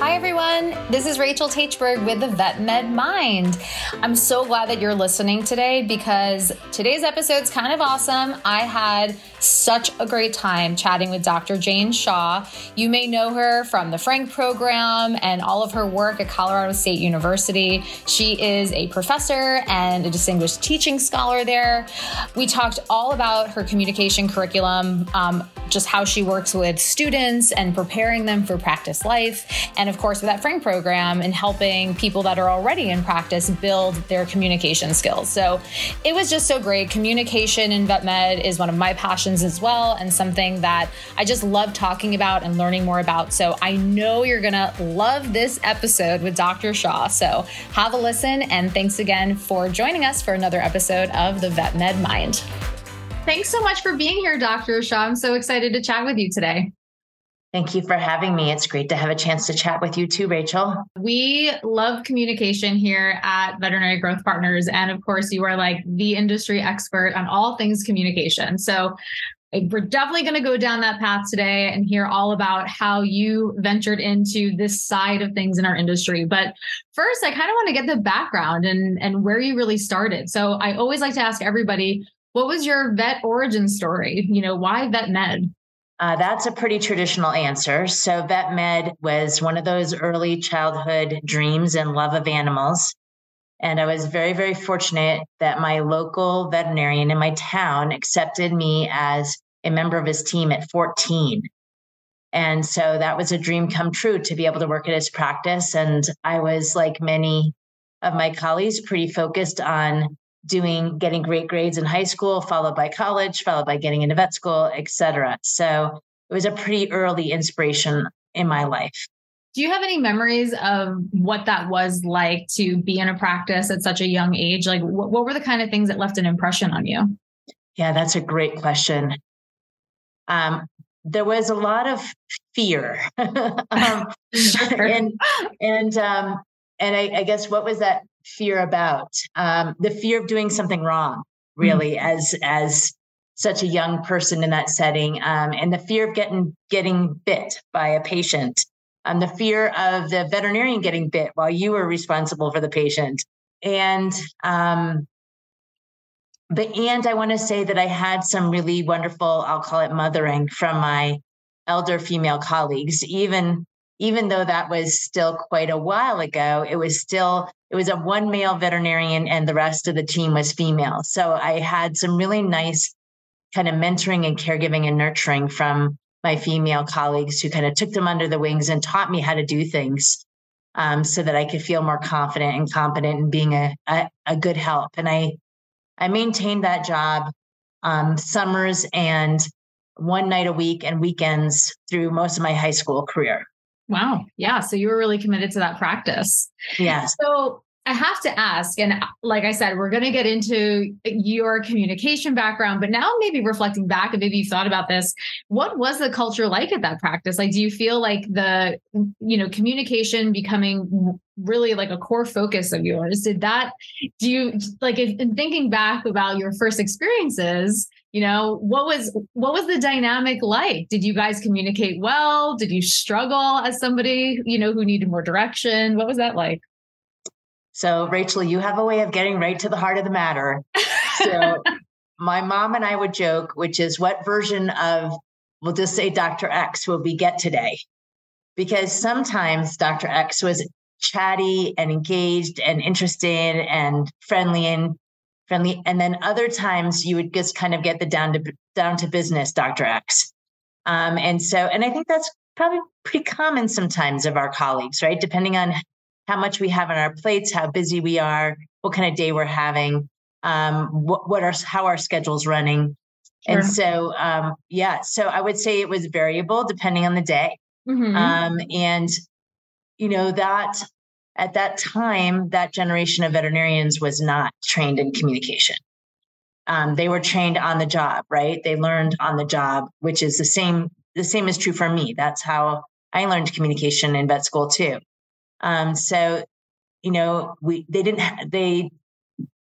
Hi, everyone. This is Rachel Taichberg with the Vet Med Mind. I'm so glad that you're listening today because today's episode's kind of awesome. I had such a great time chatting with Dr. Jane Shaw. You may know her from the Frank program and all of her work at Colorado State University. She is a professor and a distinguished teaching scholar there. We talked all about her communication curriculum, um, just how she works with students and preparing them for practice life. And of course, with that Frank program and helping people that are already in practice build their communication skills. So it was just so great. Communication in vet med is one of my passions as well, and something that I just love talking about and learning more about. So I know you're going to love this episode with Dr. Shaw. So have a listen, and thanks again for joining us for another episode of the Vet Med Mind. Thanks so much for being here, Dr. Shaw. I'm so excited to chat with you today. Thank you for having me. It's great to have a chance to chat with you too, Rachel. We love communication here at Veterinary Growth Partners. And of course, you are like the industry expert on all things communication. So we're definitely going to go down that path today and hear all about how you ventured into this side of things in our industry. But first, I kind of want to get the background and, and where you really started. So I always like to ask everybody, what was your vet origin story? You know, why vet med? Uh, that's a pretty traditional answer. So, vet med was one of those early childhood dreams and love of animals. And I was very, very fortunate that my local veterinarian in my town accepted me as a member of his team at 14. And so that was a dream come true to be able to work at his practice. And I was, like many of my colleagues, pretty focused on doing getting great grades in high school, followed by college, followed by getting into vet school, etc. So it was a pretty early inspiration in my life. Do you have any memories of what that was like to be in a practice at such a young age? Like, what, what were the kind of things that left an impression on you? Yeah, that's a great question. Um, there was a lot of fear, um, sure. and and um, and I, I, guess what was that fear about? Um, the fear of doing something wrong, really, mm-hmm. as as such a young person in that setting, um, and the fear of getting getting bit by a patient, um, the fear of the veterinarian getting bit while you were responsible for the patient, and um, but and I want to say that I had some really wonderful, I'll call it mothering from my elder female colleagues, even even though that was still quite a while ago, it was still it was a one male veterinarian and the rest of the team was female. So I had some really nice kind of mentoring and caregiving and nurturing from my female colleagues who kind of took them under the wings and taught me how to do things um, so that I could feel more confident and competent in being a, a, a good help. And I I maintained that job um, summers and one night a week and weekends through most of my high school career. Wow. Yeah. So you were really committed to that practice. Yeah. So I have to ask, and uh, like I said, we're going to get into your communication background, but now maybe reflecting back, and maybe you've thought about this, what was the culture like at that practice? Like, do you feel like the, you know, communication becoming really like a core focus of yours? Did that, do you like in thinking back about your first experiences? You know what was what was the dynamic like did you guys communicate well did you struggle as somebody you know who needed more direction what was that like so, Rachel, you have a way of getting right to the heart of the matter. So, my mom and I would joke, which is what version of, we'll just say Dr. X will we get today? Because sometimes Dr. X was chatty and engaged and interested and friendly and friendly. And then other times you would just kind of get the down to down to business Dr. X. Um, and so, and I think that's probably pretty common sometimes of our colleagues, right? Depending on how much we have on our plates, how busy we are, what kind of day we're having, um, what, what are how our schedule's running. Sure. And so, um, yeah, so I would say it was variable depending on the day. Mm-hmm. Um, and, you know, that at that time, that generation of veterinarians was not trained in communication. Um, they were trained on the job, right? They learned on the job, which is the same. The same is true for me. That's how I learned communication in vet school too. Um, so, you know, we they didn't they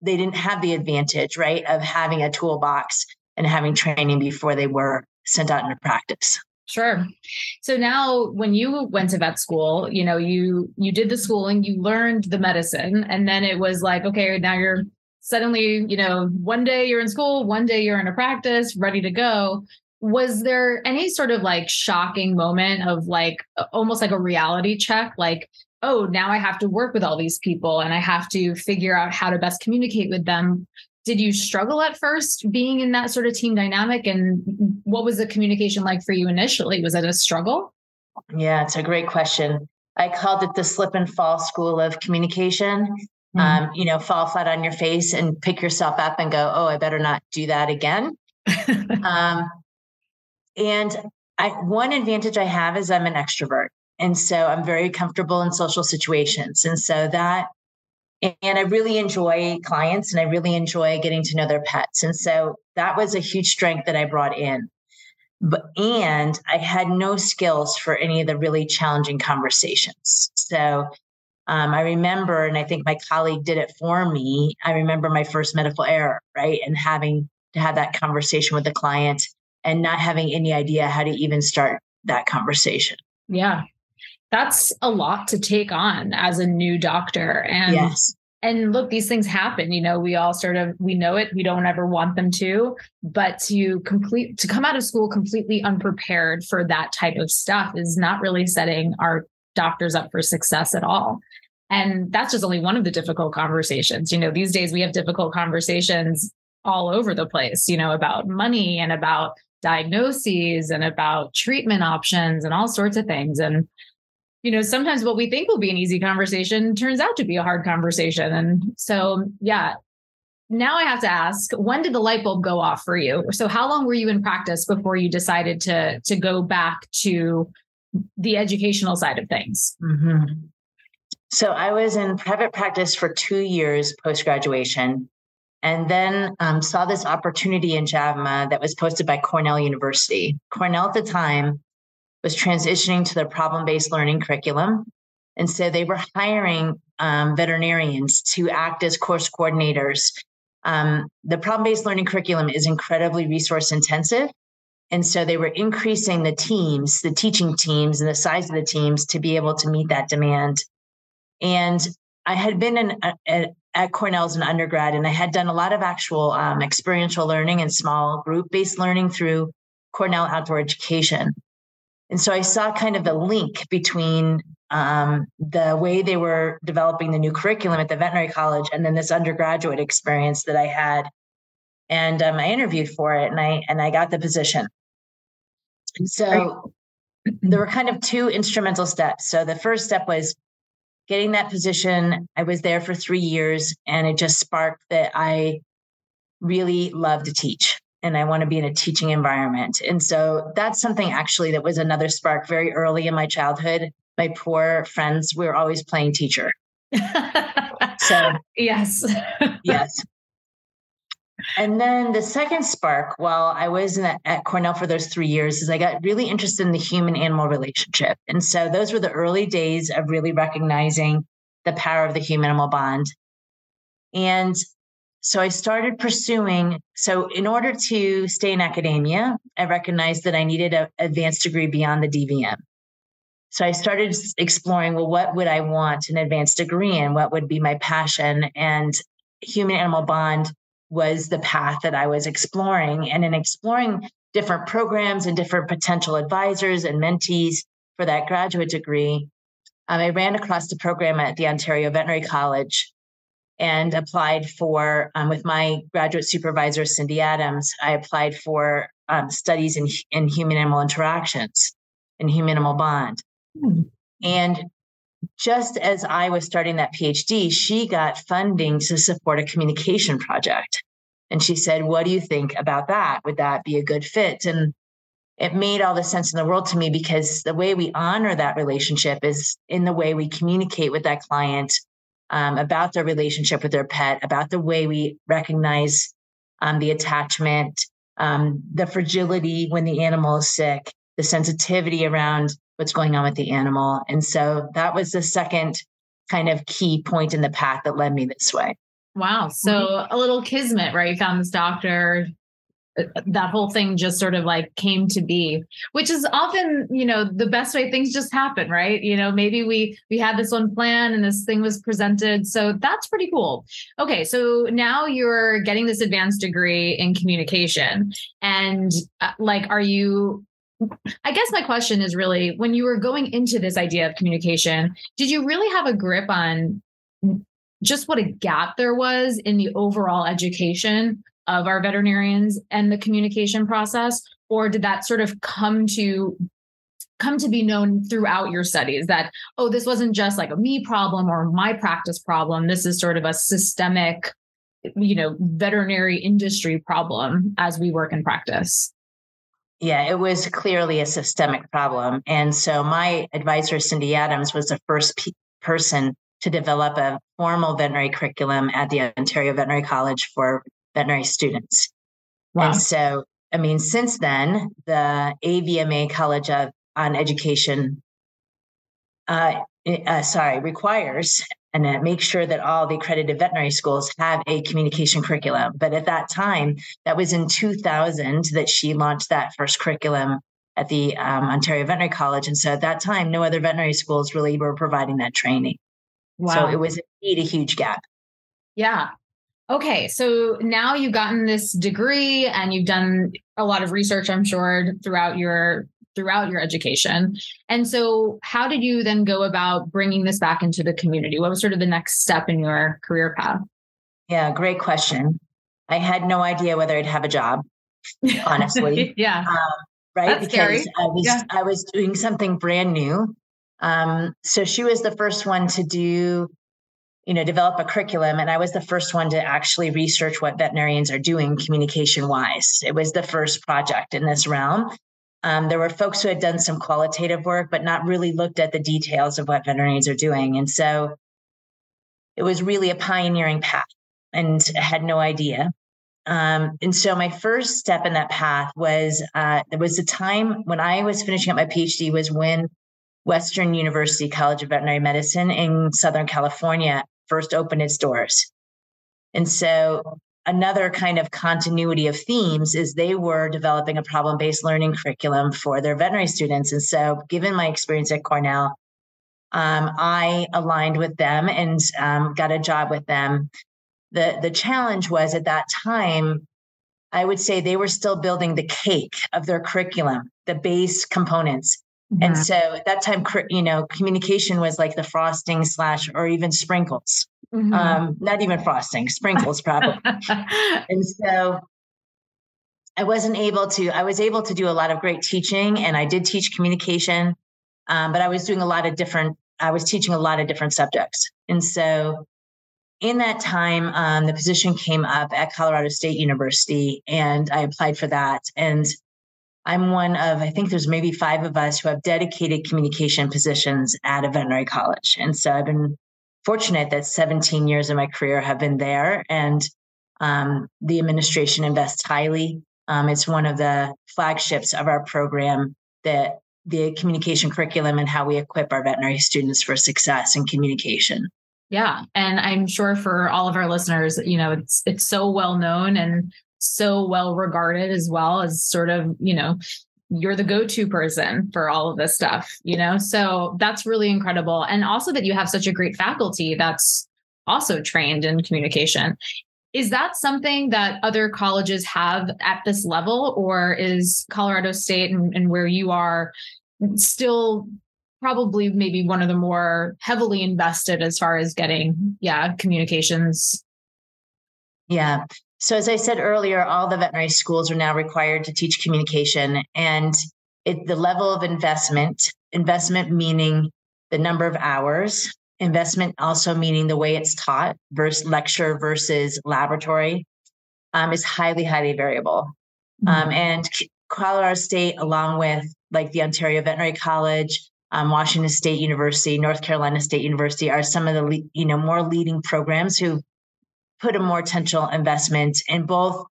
they didn't have the advantage, right, of having a toolbox and having training before they were sent out into practice. Sure. So now when you went to vet school, you know, you you did the schooling, you learned the medicine, and then it was like, okay, now you're suddenly, you know, one day you're in school, one day you're in a practice, ready to go. Was there any sort of like shocking moment of like almost like a reality check? Like, oh, now I have to work with all these people and I have to figure out how to best communicate with them did you struggle at first being in that sort of team dynamic? And what was the communication like for you initially? Was it a struggle? Yeah it's a great question. I called it the slip and fall school of communication. Mm-hmm. um, you know fall flat on your face and pick yourself up and go oh i better not do that again. Um, and I, one advantage i have is i'm an extrovert. And so i'm very comfortable in social situations. And so that and I really enjoy clients and I really enjoy getting to know their pets. And so that was a huge strength that I brought in. But and I had no skills for any of the really challenging conversations. So um, I remember, and I think my colleague did it for me. I remember my first medical error, right? And having to have that conversation with the client and not having any idea how to even start that conversation. Yeah that's a lot to take on as a new doctor. And yes. and look these things happen you know we all sort of we know it we don't ever want them to but to complete to come out of school completely unprepared for that type of stuff is not really setting our doctors up for success at all. And that's just only one of the difficult conversations. You know these days we have difficult conversations all over the place you know about money and about diagnoses and about treatment options and all sorts of things. And you know, sometimes what we think will be an easy conversation turns out to be a hard conversation. And so, yeah, now I have to ask, when did the light bulb go off for you? So how long were you in practice before you decided to to go back to the educational side of things? Mm-hmm. So I was in private practice for two years post graduation, and then um, saw this opportunity in JAVMA that was posted by Cornell University. Cornell at the time was transitioning to the problem based learning curriculum. And so they were hiring um, veterinarians to act as course coordinators. Um, the problem based learning curriculum is incredibly resource intensive. And so they were increasing the teams, the teaching teams, and the size of the teams to be able to meet that demand. And I had been in, uh, at Cornell as an undergrad, and I had done a lot of actual um, experiential learning and small group based learning through Cornell Outdoor Education. And so I saw kind of the link between um, the way they were developing the new curriculum at the veterinary college and then this undergraduate experience that I had. And um, I interviewed for it and I and I got the position. And so there were kind of two instrumental steps. So the first step was getting that position. I was there for three years and it just sparked that I really love to teach and I want to be in a teaching environment. And so that's something actually that was another spark very early in my childhood. My poor friends, we were always playing teacher. so, yes. yes. And then the second spark, while I was the, at Cornell for those three years, is I got really interested in the human animal relationship. And so those were the early days of really recognizing the power of the human animal bond. And so I started pursuing. So, in order to stay in academia, I recognized that I needed an advanced degree beyond the DVM. So I started exploring well, what would I want an advanced degree in? What would be my passion? And human animal bond was the path that I was exploring. And in exploring different programs and different potential advisors and mentees for that graduate degree, um, I ran across the program at the Ontario Veterinary College and applied for um, with my graduate supervisor cindy adams i applied for um, studies in, in human animal interactions and human animal bond. Mm-hmm. and just as i was starting that phd she got funding to support a communication project. And she said what do you think about that? Would that be a good fit? And it made all the sense in the world to me because the way we honor that relationship is in the way we communicate with that client um, about their relationship with their pet, about the way we recognize um, the attachment, um, the fragility when the animal is sick, the sensitivity around what's going on with the animal. And so that was the second kind of key point in the path that led me this way. Wow. So mm-hmm. a little kismet, right? You found this doctor that whole thing just sort of like came to be which is often you know the best way things just happen right? You know maybe we we had this one plan and this thing was presented so that's pretty cool. Okay so now you're getting this advanced degree in communication and uh, like are you I guess my question is really when you were going into this idea of communication, did you really have a grip on just what a gap there was in the overall education of our veterinarians and the communication process or did that sort of come to come to be known throughout your studies that oh this wasn't just like a me problem or my practice problem. This is sort of a systemic you know veterinary industry problem as we work in practice? Yeah it was clearly a systemic problem. And so my advisor cindy adams was the first pe- person to develop a formal veterinary curriculum at the ontario veterinary college for veterinary students. Wow. And so, I mean, since then, the AVMA College of, on Education, uh, uh, sorry, requires and uh, make sure that all the accredited veterinary schools have a communication curriculum. But at that time, that was in 2000 that she launched that first curriculum at the um, Ontario Veterinary College. And so at that time, no other veterinary schools really were providing that training. Wow. So it was indeed a huge gap. Yeah. Okay, so now you've gotten this degree and you've done a lot of research, I'm sure, throughout your throughout your education. And so, how did you then go about bringing this back into the community? What was sort of the next step in your career path? Yeah, great question. I had no idea whether I'd have a job, honestly. yeah. Um, right. That's because scary. I was yeah. I was doing something brand new. Um, so she was the first one to do you know develop a curriculum and i was the first one to actually research what veterinarians are doing communication wise it was the first project in this realm. Um, there were folks who had done some qualitative work but not really looked at the details of what veterinarians are doing and so it was really a pioneering path and had no idea. Um, and so my first step in that path was uh, there was a time when i was finishing up my phd was when Western University College of Veterinary Medicine in Southern California first opened its doors. And so another kind of continuity of themes is they were developing a problem based learning curriculum for their veterinary students. And so, given my experience at Cornell, um, I aligned with them and um, got a job with them. The, the challenge was at that time, I would say they were still building the cake of their curriculum, the base components. And mm-hmm. so at that time, you know, communication was like the frosting slash or even sprinkles. Mm-hmm. Um, not even frosting, sprinkles probably. and so I wasn't able to, I was able to do a lot of great teaching and I did teach communication, um, but I was doing a lot of different, I was teaching a lot of different subjects. And so in that time, um, the position came up at Colorado State University and I applied for that. And I'm one of, I think there's maybe five of us who have dedicated communication positions at a veterinary college. And so I've been fortunate that 17 years of my career have been there. And um, the administration invests highly. Um, it's one of the flagships of our program that the communication curriculum and how we equip our veterinary students for success in communication. Yeah, and I'm sure for all of our listeners, you know, it's it's so well known and so well regarded as well as sort of, you know, you're the go-to person for all of this stuff, you know? So that's really incredible. And also that you have such a great faculty that's also trained in communication. Is that something that other colleges have at this level, or is Colorado State and, and where you are still probably maybe one of the more heavily invested as far as getting, yeah, communications yeah. So, as I said earlier, all the veterinary schools are now required to teach communication, and it, the level of investment, investment meaning the number of hours, investment also meaning the way it's taught versus lecture versus laboratory, um, is highly, highly variable. Mm-hmm. Um, and Colorado State, along with like the Ontario Veterinary College, um, Washington State University, North Carolina State University, are some of the you know more leading programs who put a more intentional investment in both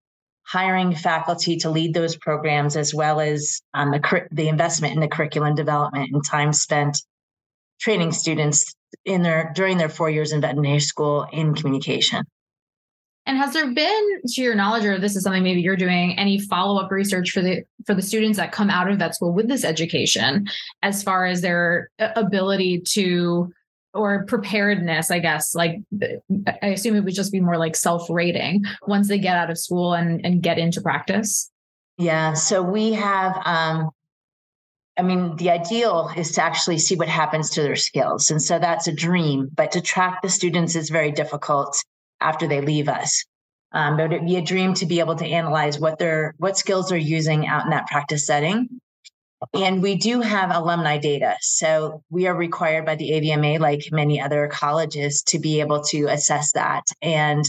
hiring faculty to lead those programs as well as um, the, the investment in the curriculum development and time spent training students in their during their four years in veterinary school in communication. And has there been, to your knowledge, or this is something maybe you're doing, any follow up research for the for the students that come out of vet school with this education, as far as their ability to or preparedness, I guess. Like I assume it would just be more like self-rating once they get out of school and, and get into practice. Yeah. So we have um I mean, the ideal is to actually see what happens to their skills. And so that's a dream, but to track the students is very difficult after they leave us. Um, but it'd be a dream to be able to analyze what they're what skills they're using out in that practice setting and we do have alumni data. So we are required by the AVMA, like many other colleges, to be able to assess that. And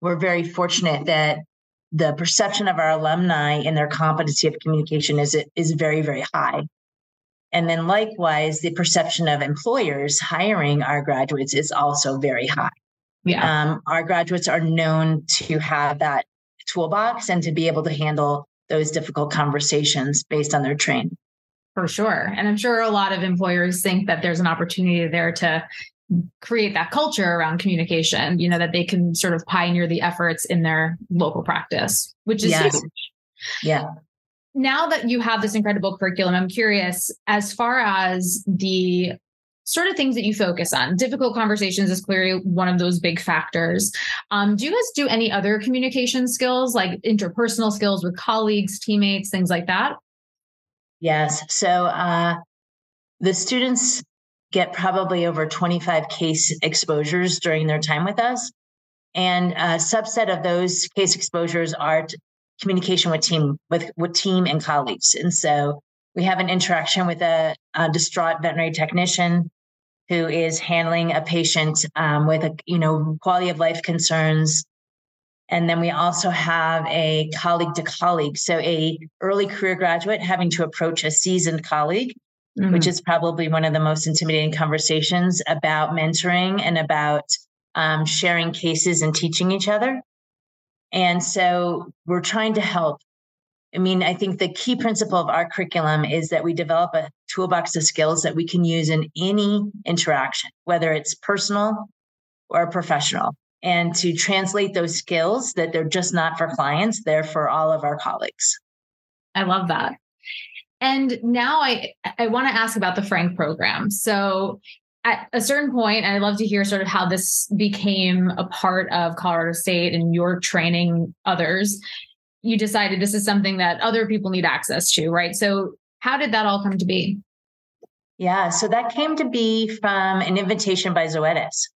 we're very fortunate that the perception of our alumni and their competency of communication is, is very, very high. And then likewise, the perception of employers hiring our graduates is also very high. Yeah. Um, our graduates are known to have that toolbox and to be able to handle those difficult conversations based on their training. For sure. And I'm sure a lot of employers think that there's an opportunity there to create that culture around communication, you know, that they can sort of pioneer the efforts in their local practice, which is yes. huge. Yeah. Now that you have this incredible curriculum, I'm curious as far as the sort of things that you focus on. Difficult conversations is clearly one of those big factors. Um, do you guys do any other communication skills, like interpersonal skills with colleagues, teammates, things like that? Yes. So uh, the students get probably over 25 case exposures during their time with us. And a subset of those case exposures are communication with team with, with team and colleagues. And so we have an interaction with a, a distraught veterinary technician who is handling a patient um, with a you know quality of life concerns and then we also have a colleague to colleague. So a early career graduate having to approach a seasoned colleague mm-hmm. which is probably one of the most intimidating conversations about mentoring and about um, sharing cases and teaching each other. And so we're trying to help. I mean, I think the key principle of our curriculum is that we develop a toolbox of skills that we can use in any interaction, whether it's personal or professional, and to translate those skills that they're just not for clients, they're for all of our colleagues. I love that. And now I I want to ask about the Frank program. So at a certain point, I'd love to hear sort of how this became a part of Colorado State and your training others you decided this is something that other people need access to, right? So, how did that all come to be? Yeah, so that came to be from an invitation by Zoetis.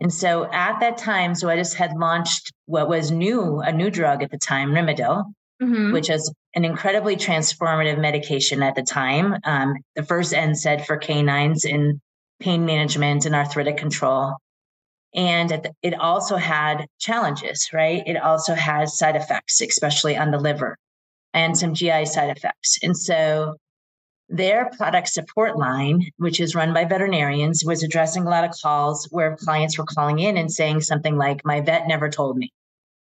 And so at that time, Zoetis had launched what was new, a new drug at the time, Rimadyl, mm-hmm. which is an incredibly transformative medication at the time. Um, the first NSAID for canines in pain management and arthritic control. And it also had challenges, right? It also has side effects, especially on the liver and some GI side effects. And so their product support line, which is run by veterinarians, was addressing a lot of calls where clients were calling in and saying something like, My vet never told me.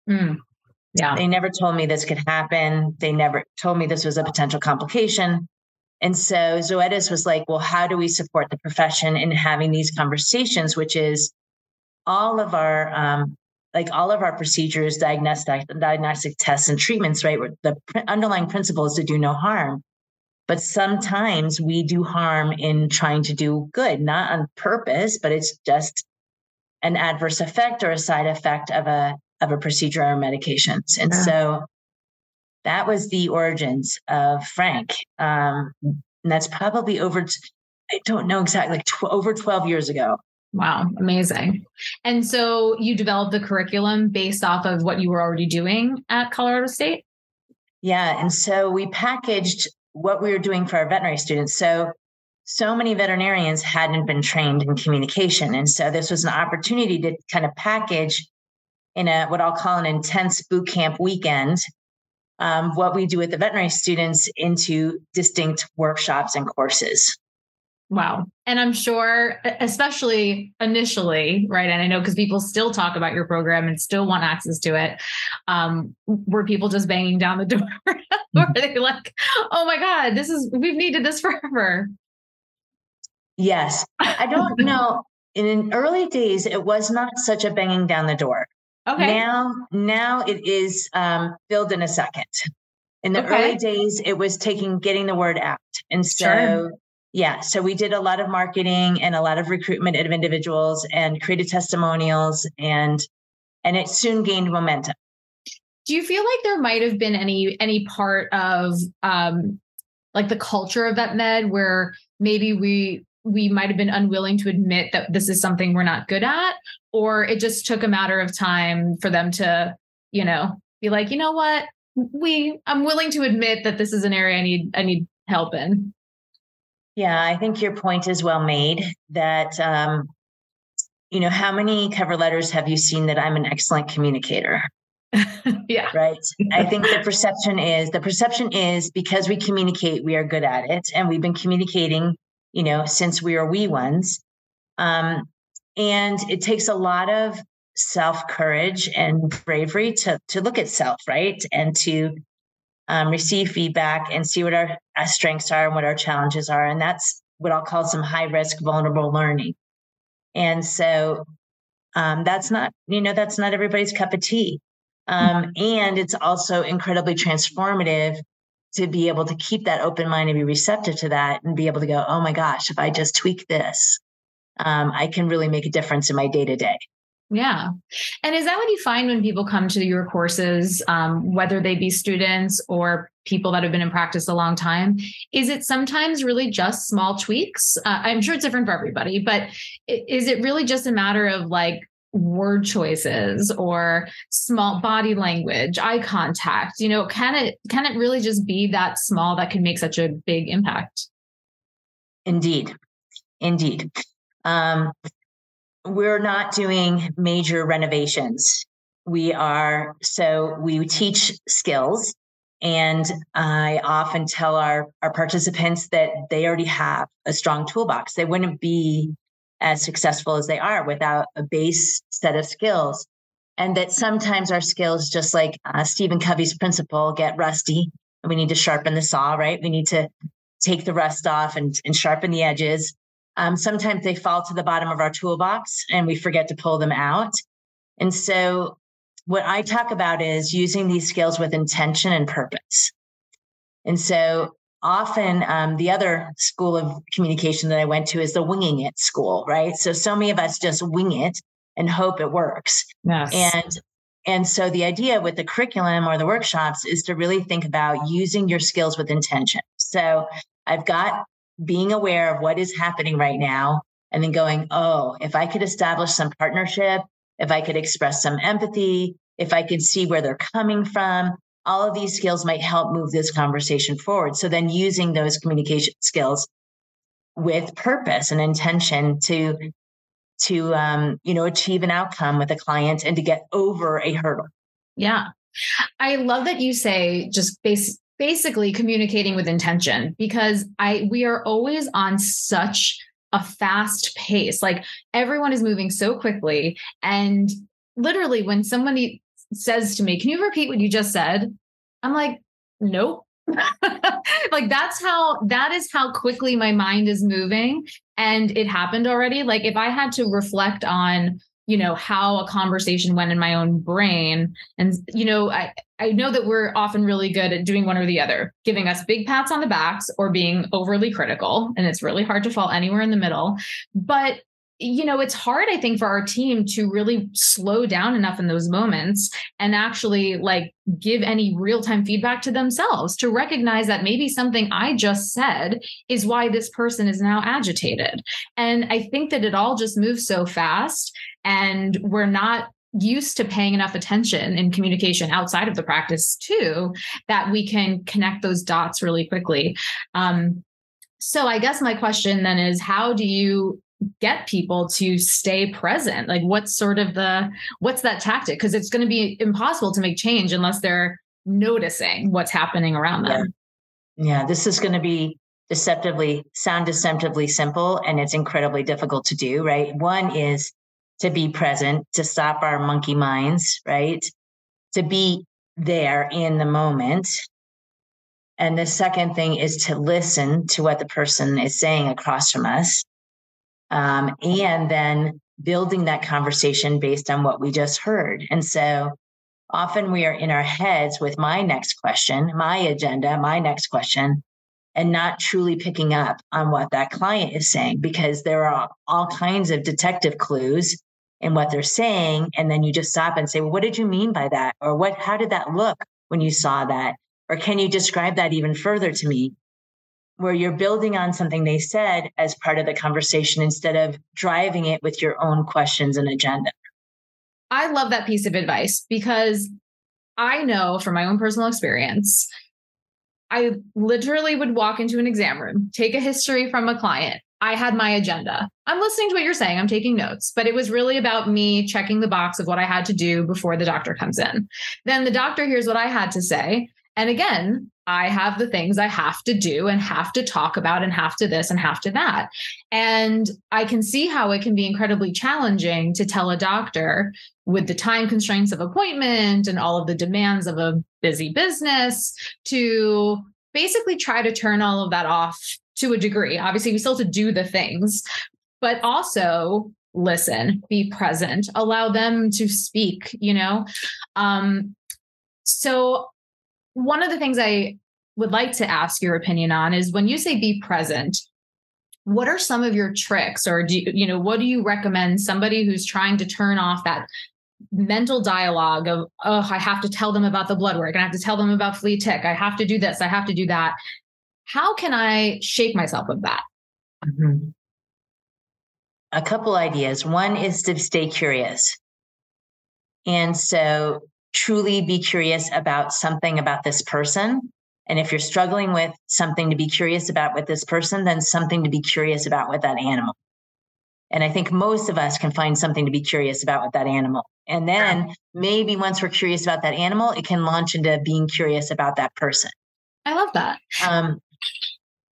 Mm, yeah. They never told me this could happen. They never told me this was a potential complication. And so Zoetis was like, Well, how do we support the profession in having these conversations, which is all of our um, like all of our procedures, diagnostic diagnostic tests and treatments, right? The underlying principle is to do no harm. But sometimes we do harm in trying to do good, not on purpose, but it's just an adverse effect or a side effect of a of a procedure or medications. And yeah. so that was the origins of Frank. Um, and that's probably over, I don't know exactly, like tw- over 12 years ago. Wow, amazing. And so you developed the curriculum based off of what you were already doing at Colorado State? Yeah. And so we packaged what we were doing for our veterinary students. So, so many veterinarians hadn't been trained in communication. And so this was an opportunity to kind of package in a what I'll call an intense boot camp weekend um, what we do with the veterinary students into distinct workshops and courses. Wow. And I'm sure, especially initially, right? And I know because people still talk about your program and still want access to it. Um, were people just banging down the door? or are they like, oh my God, this is, we've needed this forever? Yes. I don't know. In early days, it was not such a banging down the door. Okay. Now, now it is um, filled in a second. In the okay. early days, it was taking getting the word out, and so sure. Yeah, so we did a lot of marketing and a lot of recruitment of individuals and created testimonials, and and it soon gained momentum. Do you feel like there might have been any any part of um, like the culture of vet med where maybe we we might have been unwilling to admit that this is something we're not good at? Or it just took a matter of time for them to you know be like you know what? We i'm willing to admit that this is an area i need i need help in yeah i think your point is well made that um you know how many cover letters have you seen that i'm an excellent communicator? Yeah. Right? I think the perception is the perception is because we communicate we are good at it and we've been communicating you know since we are wee ones. Um and it takes a lot of self courage and bravery to to look at self right? And to um, receive feedback and see what our, our strengths are and what our challenges are. And that's what i'll call some high risk vulnerable learning. And so um, that's not you know that's not everybody's cup of tea. Um, and it's also incredibly transformative to be able to keep that open mind and be receptive to that and be able to go oh my gosh if i just tweak this um, i can really make a difference in my day to day yeah. And is that what you find when people come to your courses, um, whether they be students or people that have been in practice a long time? Is it sometimes really just small tweaks? Uh, I'm sure it's different for everybody, but is it really just a matter of like word choices or small body language, eye contact? You know, can it can it really just be that small that can make such a big impact? Indeed. Indeed. Um, we're not doing major renovations. We are, so we teach skills. And I often tell our, our participants that they already have a strong toolbox. They wouldn't be as successful as they are without a base set of skills. And that sometimes our skills, just like uh, Stephen Covey's principle, get rusty we need to sharpen the saw, right? We need to take the rust off and, and sharpen the edges. Um, sometimes they fall to the bottom of our toolbox and we forget to pull them out. And so, what I talk about is using these skills with intention and purpose. And so, often um, the other school of communication that I went to is the winging it school, right? So, so many of us just wing it and hope it works. Yes. And and so the idea with the curriculum or the workshops is to really think about using your skills with intention. So I've got being aware of what is happening right now and then going, oh, if I could establish some partnership, if I could express some empathy, if I could see where they're coming from, all of these skills might help move this conversation forward. So then using those communication skills with purpose and intention to to um, you know achieve an outcome with a client and to get over a hurdle. Yeah. I love that you say just base basically communicating with intention because I we are always on such a fast pace. Like everyone is moving so quickly and literally when somebody says to me, "Can you repeat what you just said?" I'm like, "Nope." like that's how that is how quickly my mind is moving and it happened already like if i had to reflect on you know how a conversation went in my own brain and you know i i know that we're often really good at doing one or the other giving us big pats on the backs or being overly critical and it's really hard to fall anywhere in the middle but you know, it's hard, I think, for our team to really slow down enough in those moments and actually like give any real time feedback to themselves to recognize that maybe something I just said is why this person is now agitated. And I think that it all just moves so fast and we're not used to paying enough attention in communication outside of the practice too that we can connect those dots really quickly. Um, so i guess my question then is how do you get people to stay present? Like what's sort of the what's that tactic? Because it's going to be impossible to make change unless they're noticing what's happening around them. Yeah, yeah this is going to be deceptively sound deceptively simple and it's incredibly difficult to do right? One is to be present to stop our monkey minds right? To be there in the moment. And the second thing is to listen to what the person is saying across from us. Um, and then building that conversation based on what we just heard. And so often we are in our heads with my next question, my agenda, my next question, and not truly picking up on what that client is saying because there are all kinds of detective clues in what they're saying. And then you just stop and say, well, what did you mean by that? Or what, how did that look when you saw that? Or can you describe that even further to me? Where you're building on something they said as part of the conversation instead of driving it with your own questions and agenda. I love that piece of advice because I know from my own personal experience, I literally would walk into an exam room, take a history from a client. I had my agenda. I'm listening to what you're saying. I'm taking notes, but it was really about me checking the box of what I had to do before the doctor comes in. Then the doctor hears what I had to say. And again, I have the things I have to do and have to talk about and have to this and have to that. And I can see how it can be incredibly challenging to tell a doctor with the time constraints of appointment and all of the demands of a busy business to basically try to turn all of that off to a degree. Obviously, we still have to do the things, but also listen, be present, allow them to speak, you know? Um, so one of the things I would like to ask your opinion on is when you say be present, what are some of your tricks or do you, you know what do you recommend somebody who's trying to turn off that mental dialogue of oh i have to tell them about the blood work and i have to tell them about flea tick i have to do this i have to do that how can i shape myself of that mm-hmm. a couple ideas one is to stay curious and so truly be curious about something about this person. And if you're struggling with something to be curious about with this person, then something to be curious about with that animal. And I think most of us can find something to be curious about with that animal. And then maybe once we're curious about that animal, it can launch into being curious about that person. I love that. Um,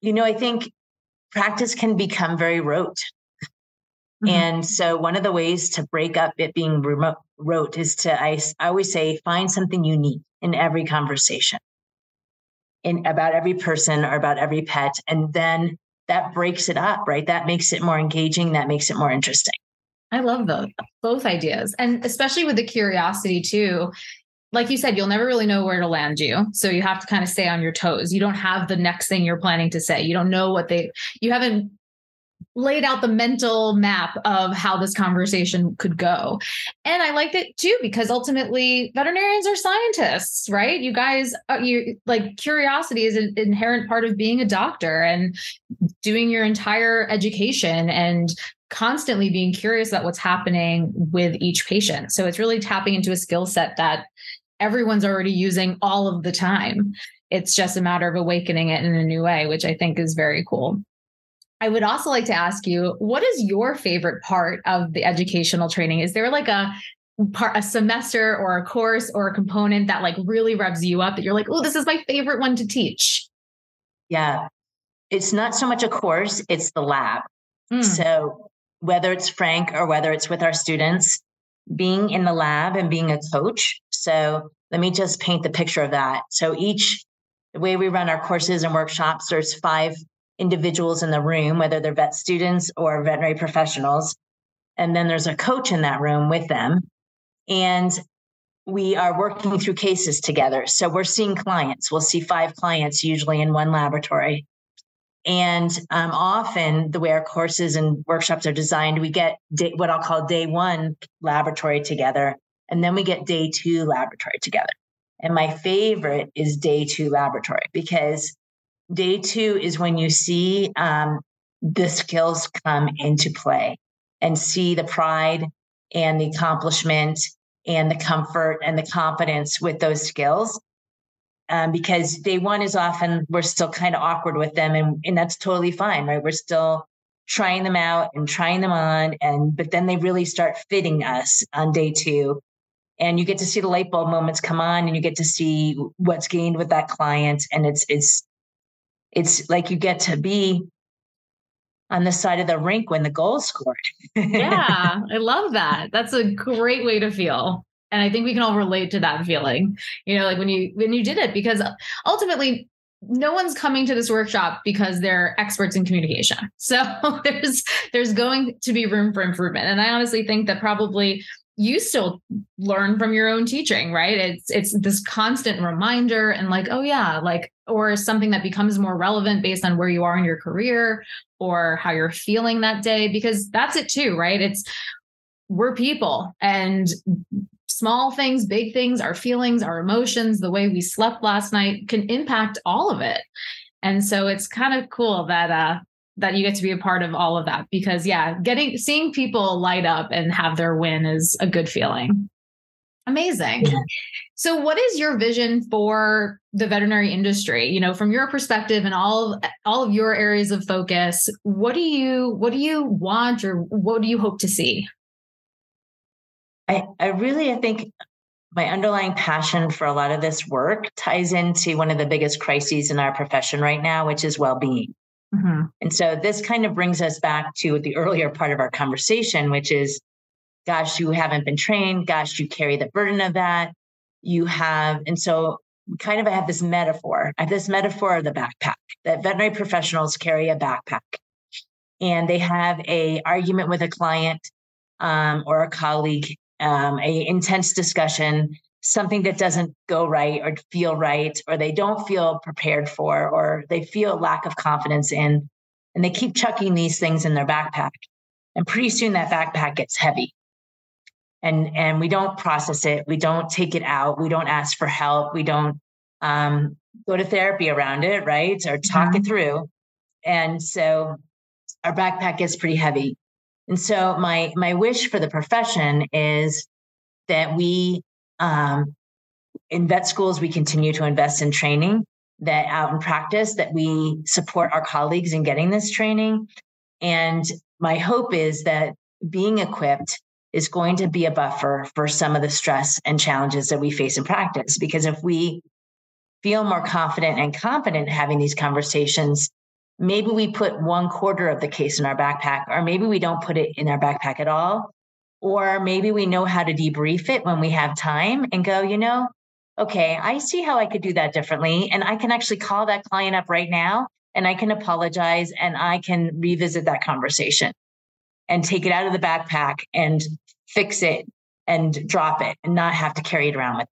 you know, I think practice can become very rote. Mm-hmm. And so one of the ways to break up it being remote rote is to I, I always say find something unique in every conversation in about every person or about every pet and then that breaks it up right that makes it more engaging that makes it more interesting i love those both ideas and especially with the curiosity too like you said, you'll never really know where to land you. So you have to kind of stay on your toes. You don't have the next thing you're planning to say. You don't know what they, you haven't laid out the mental map of how this conversation could go. And I liked it too because ultimately veterinarians are scientists, right? You guys uh, you like curiosity is an inherent part of being a doctor and doing your entire education and constantly being curious about what's happening with each patient. So it's really tapping into a skill set that everyone's already using all of the time. It's just a matter of awakening it in a new way, which I think is very cool. I would also like to ask you, what is your favorite part of the educational training? Is there like a part a semester or a course or a component that like really revs you up that you're like, oh, this is my favorite one to teach? Yeah. It's not so much a course, it's the lab. Mm. So whether it's Frank or whether it's with our students, being in the lab and being a coach. So let me just paint the picture of that. So each the way we run our courses and workshops, there's five individuals in the room, whether they're vet students or veterinary professionals. And then there's a coach in that room with them. And we are working through cases together. So we're seeing clients. We'll see five clients usually in one laboratory. And um, often, the way our courses and workshops are designed, we get day, what I'll call day one laboratory together, and then we get day two laboratory together. And my favorite is day two laboratory because Day two is when you see um, the skills come into play and see the pride and the accomplishment and the comfort and the confidence with those skills. Um, because day one is often we're still kind of awkward with them and, and that's totally fine, right? We're still trying them out and trying them on and but then they really start fitting us on day two and you get to see the light bulb moments come on and you get to see what's gained with that client and it's it's it's like you get to be on the side of the rink when the goal scored. yeah, I love that. That's a great way to feel. And I think we can all relate to that feeling. You know, like when you when you did it because ultimately no one's coming to this workshop because they're experts in communication. So there's there's going to be room for improvement. And I honestly think that probably you still learn from your own teaching, right? It's it's this constant reminder and like, oh yeah, like or something that becomes more relevant based on where you are in your career or how you're feeling that day because that's it too, right? It's we're people and small things, big things, our feelings, our emotions, the way we slept last night can impact all of it. And so it's kind of cool that uh that you get to be a part of all of that because yeah, getting seeing people light up and have their win is a good feeling. Amazing. Yeah. So what is your vision for the veterinary industry? You know, from your perspective and all of, all of your areas of focus, what do you what do you want or what do you hope to see? I, I really I think my underlying passion for a lot of this work ties into one of the biggest crises in our profession right now, which is well-being. Mm-hmm. And so this kind of brings us back to the earlier part of our conversation, which is, gosh, you haven't been trained. Gosh, you carry the burden of that. You have, and so kind of I have this metaphor. I have this metaphor of the backpack that veterinary professionals carry a backpack, and they have a argument with a client um, or a colleague, um, a intense discussion, something that doesn't go right or feel right, or they don't feel prepared for, or they feel lack of confidence in, and they keep chucking these things in their backpack. And pretty soon that backpack gets heavy. And, and we don't process it. We don't take it out. We don't ask for help. We don't um, go to therapy around it, right? Or talk mm-hmm. it through. And so our backpack gets pretty heavy. And so my my wish for the profession is that we um, in vet schools we continue to invest in training that out in practice that we support our colleagues in getting this training. And my hope is that being equipped is going to be a buffer for some of the stress and challenges that we face in practice. Because if we feel more confident and competent having these conversations maybe we put one quarter of the case in our backpack, or maybe we don't put it in our backpack at all. Or maybe we know how to debrief it when we have time and go, you know, okay, I see how I could do that differently. And I can actually call that client up right now and I can apologize and I can revisit that conversation and take it out of the backpack and fix it and drop it and not have to carry it around with.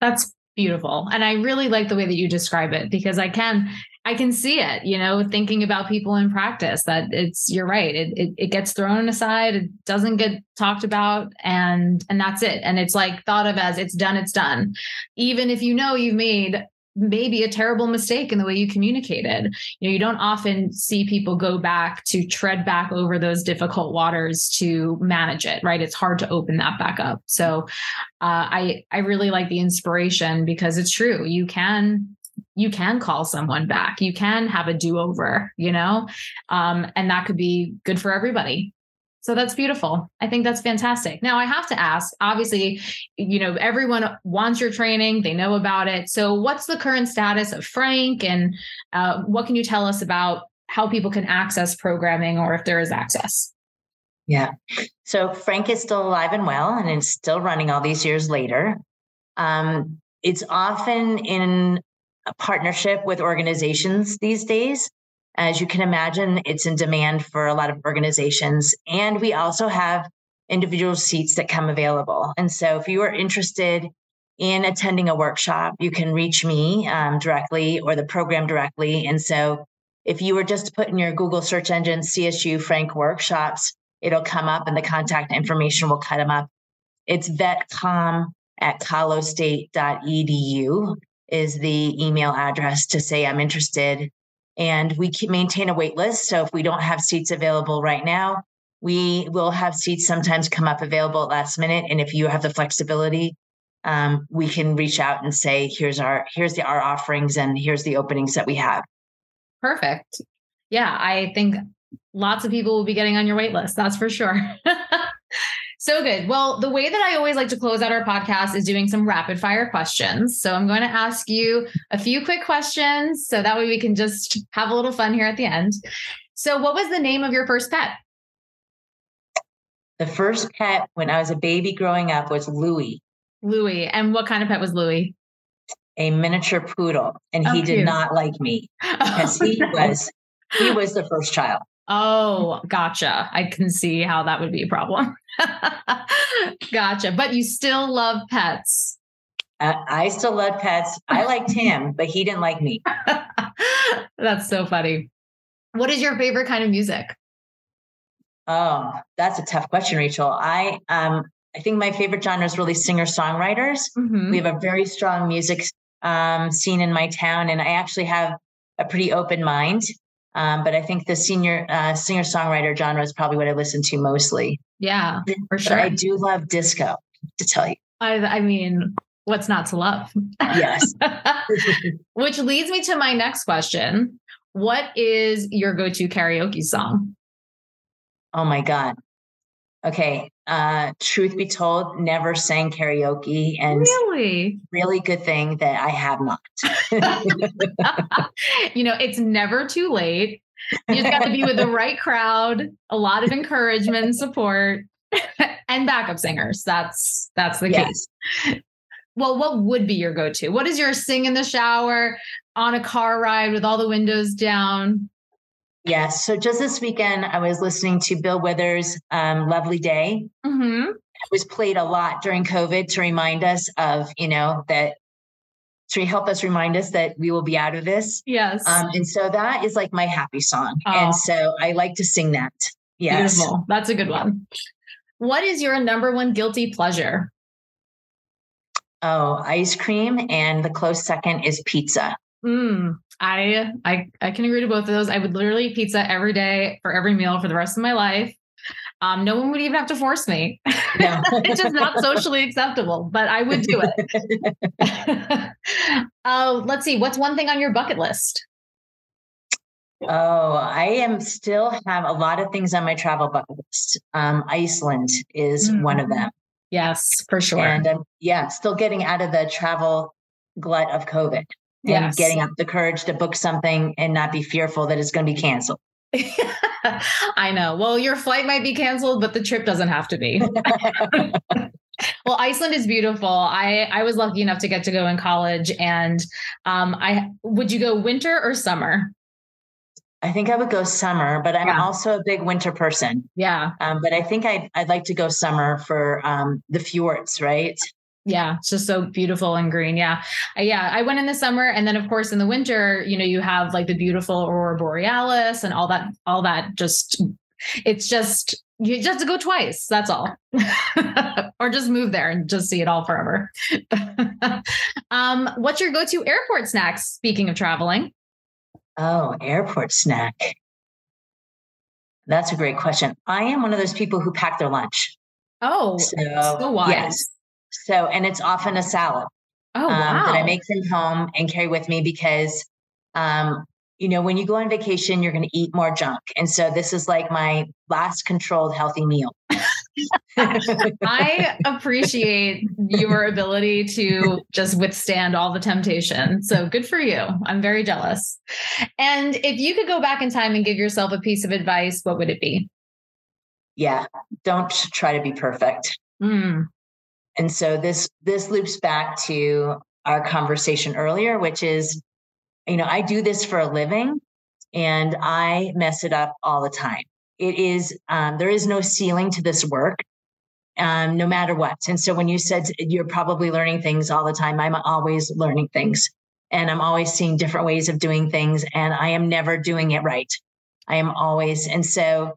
That's beautiful. And I really like the way that you describe it because I can I can see it, you know, thinking about people in practice that it's you're right. It, it, it gets thrown aside, it doesn't get talked about and and that's it. And it's like thought of as it's done, it's done. Even if you know you've made maybe a terrible mistake in the way you communicated. You know, you don't often see people go back to tread back over those difficult waters to manage it, right? It's hard to open that back up. So uh, I I really like the inspiration because it's true. You can you can call someone back. You can have a do-over you know? Um, and that could be good for everybody. So that's beautiful. I think that's fantastic. Now i have to ask obviously you know everyone wants your training. They know about it. So what's the current status of FRANK? And uh, what can you tell us about how people can access programming or if there is access? Yeah. So FRANK is still alive and well and is still running all these years later. Um, it's often in partnership with organizations these days. As you can imagine, it's in demand for a lot of organizations. And we also have individual seats that come available. And so if you are interested in attending a workshop, you can reach me um, directly or the program directly. And so if you were just to put in your Google search engine CSU Frank workshops, it'll come up and the contact information will cut them up. It's vetcomm at colostate.edu is the email address to say I'm interested. And we can maintain a wait list. So if we don't have seats available right now, we will have seats sometimes come up available at last minute. And if you have the flexibility, um, we can reach out and say, here's our here's the our offerings and here's the openings that we have. Perfect. Yeah, I think lots of people will be getting on your wait list. That's for sure. So good. Well, the way that I always like to close out our podcast is doing some rapid fire questions. So I'm going to ask you a few quick questions so that way we can just have a little fun here at the end. So, what was the name of your first pet? The first pet when I was a baby growing up was Louie. Louie. And what kind of pet was Louie? a miniature poodle, and he oh, did not like me because he was he was the first child. Oh, gotcha. I can see how that would be a problem. gotcha. But you still love pets. Uh, I still love pets. I liked him, but he didn't like me. That's so funny. What is your favorite kind of music? Oh, that's a tough question, Rachel. I um I think my favorite genre is really singer songwriters. Mm-hmm. We have a very strong music um, scene in my town, and I actually have a pretty open mind. Um, but I think the senior uh, singer songwriter genre is probably what I listen to mostly. Yeah, for sure. But I do love disco. To tell you, I, I mean, what's not to love? Yes. Which leads me to my next question. What is your go-to karaoke song? Oh my God. Okay. Uh, truth be told, never sang karaoke and really, really good thing that I have not. you know, it's never too late. You just got to be with the right crowd, a lot of encouragement and support, and backup singers. That's that's the yes. case. Well, what would be your go-to? What is your sing in the shower on a car ride with all the windows down? Yes. So just this weekend, I was listening to Bill Withers' um, "Lovely Day." Mm-hmm. It was played a lot during COVID to remind us of, you know, that to help us remind us that we will be out of this. Yes. Um, and so that is like my happy song, oh. and so I like to sing that. Yes, Beautiful. that's a good one. What is your number one guilty pleasure? Oh, ice cream, and the close second is pizza. Mm, I I I can agree to both of those. I would literally eat pizza every day for every meal for the rest of my life. Um, no one would even have to force me. No. it's just not socially acceptable, but I would do it. uh, let's see. What's one thing on your bucket list? Oh, I am still have a lot of things on my travel bucket list. Um, Iceland is mm-hmm. one of them. Yes, for sure. And um, yeah, still getting out of the travel glut of COVID and yes. getting up the courage to book something and not be fearful that it's going to be canceled. I know. Well, your flight might be canceled, but the trip doesn't have to be. well, Iceland is beautiful. I I was lucky enough to get to go in college, and um, I would you go winter or summer? I think I would go summer, but I'm yeah. also a big winter person. Yeah. Um, but I think I'd, I'd like to go summer for um, the fjords, right? Yeah, it's just so beautiful and green. Yeah. Uh, yeah. I went in the summer and then of course in the winter, you know, you have like the beautiful aurora borealis and all that, all that just it's just you just have to go twice. That's all. or just move there and just see it all forever. um, what's your go-to airport snacks? Speaking of traveling. Oh, airport snack. That's a great question. I am one of those people who pack their lunch. Oh, so, so wise. Yes. So, and it's often a salad. Oh, um. That I make from home and carry with me because, um, you know, when you go on vacation, you're going to eat more junk. And so this is like my last controlled healthy meal. I appreciate your ability to just withstand all the temptation. So good for you. I'm very jealous. And if you could go back in time and give yourself a piece of advice, what would it be? Yeah, don't try to be perfect. Mm. And so this this loops back to our conversation earlier, which is, you know, I do this for a living and I mess it up all the time. It is um, there is no ceiling to this work, um, no matter what. And so when you said you're probably learning things all the time, I'm always learning things, and I'm always seeing different ways of doing things, and I am never doing it right. I am always, and so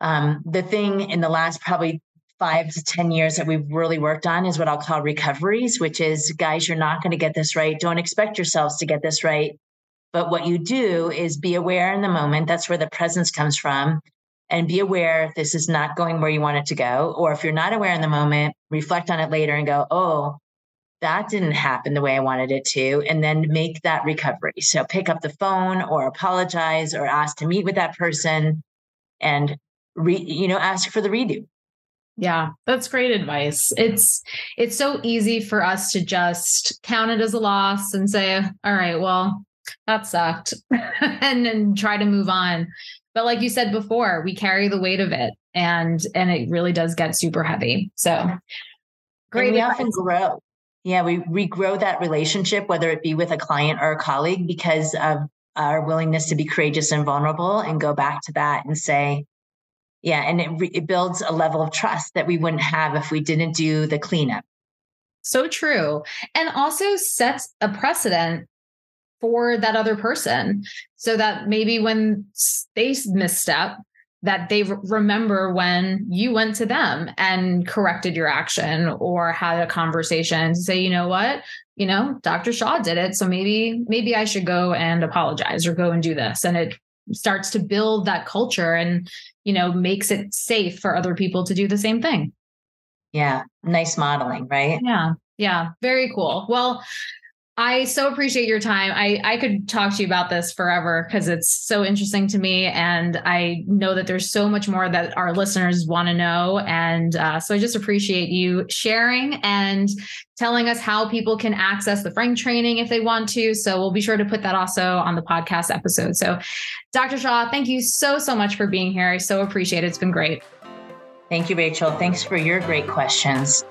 um, the thing in the last probably five to 10 years that we've really worked on is what I'll call recoveries, which is guys, you're not going to get this right. Don't expect yourselves to get this right. But what you do is be aware in the moment. That's where the presence comes from. And be aware this is not going where you want it to go. Or if you're not aware in the moment, reflect on it later and go, oh, that didn't happen the way I wanted it to. And then make that recovery. So pick up the phone or apologize or ask to meet with that person and re, you know, ask for the redo. Yeah, that's great advice. It's it's so easy for us to just count it as a loss and say, "All right, well, that sucked," and then try to move on. But like you said before, we carry the weight of it, and and it really does get super heavy. So great. And we often grow. Yeah, we regrow that relationship, whether it be with a client or a colleague, because of our willingness to be courageous and vulnerable and go back to that and say, yeah, and it, re- it builds a level of trust that we wouldn't have if we didn't do the cleanup. So true. And also sets a precedent for that other person so that maybe when they misstep, that they remember when you went to them and corrected your action or had a conversation to say, you know what, you know, Dr. Shaw did it. So maybe, maybe I should go and apologize or go and do this. And it starts to build that culture and, you know, makes it safe for other people to do the same thing. Yeah. Nice modeling, right? Yeah. Yeah. Very cool. Well, I so appreciate your time. I, I could talk to you about this forever because it's so interesting to me. And I know that there's so much more that our listeners want to know. And uh, so I just appreciate you sharing and telling us how people can access the Frank training if they want to. So we'll be sure to put that also on the podcast episode. So, Dr. Shaw, thank you so, so much for being here. I so appreciate it. It's been great. Thank you, Rachel. Thanks for your great questions.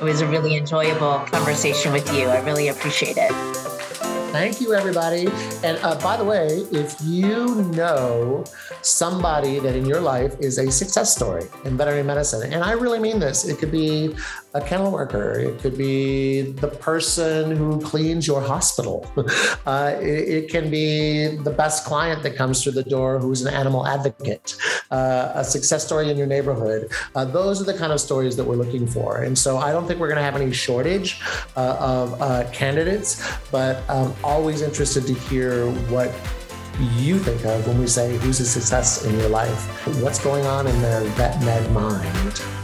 It was a really enjoyable conversation with you. I really appreciate it. Thank you, everybody. And uh, by the way, if you know somebody that in your life is a success story in veterinary medicine, and I really mean this, it could be a kennel worker, it could be the person who cleans your hospital, uh, it, it, can be the best client that comes through the door who's an animal advocate, uh, a success story in your neighborhood. Uh, those are the kind of stories that we're looking for. And so I don't think we're going to have any shortage uh, of uh, candidates, but um, always interested to hear what you think of when we say who's a success in your life. What's going on in their vet med mind?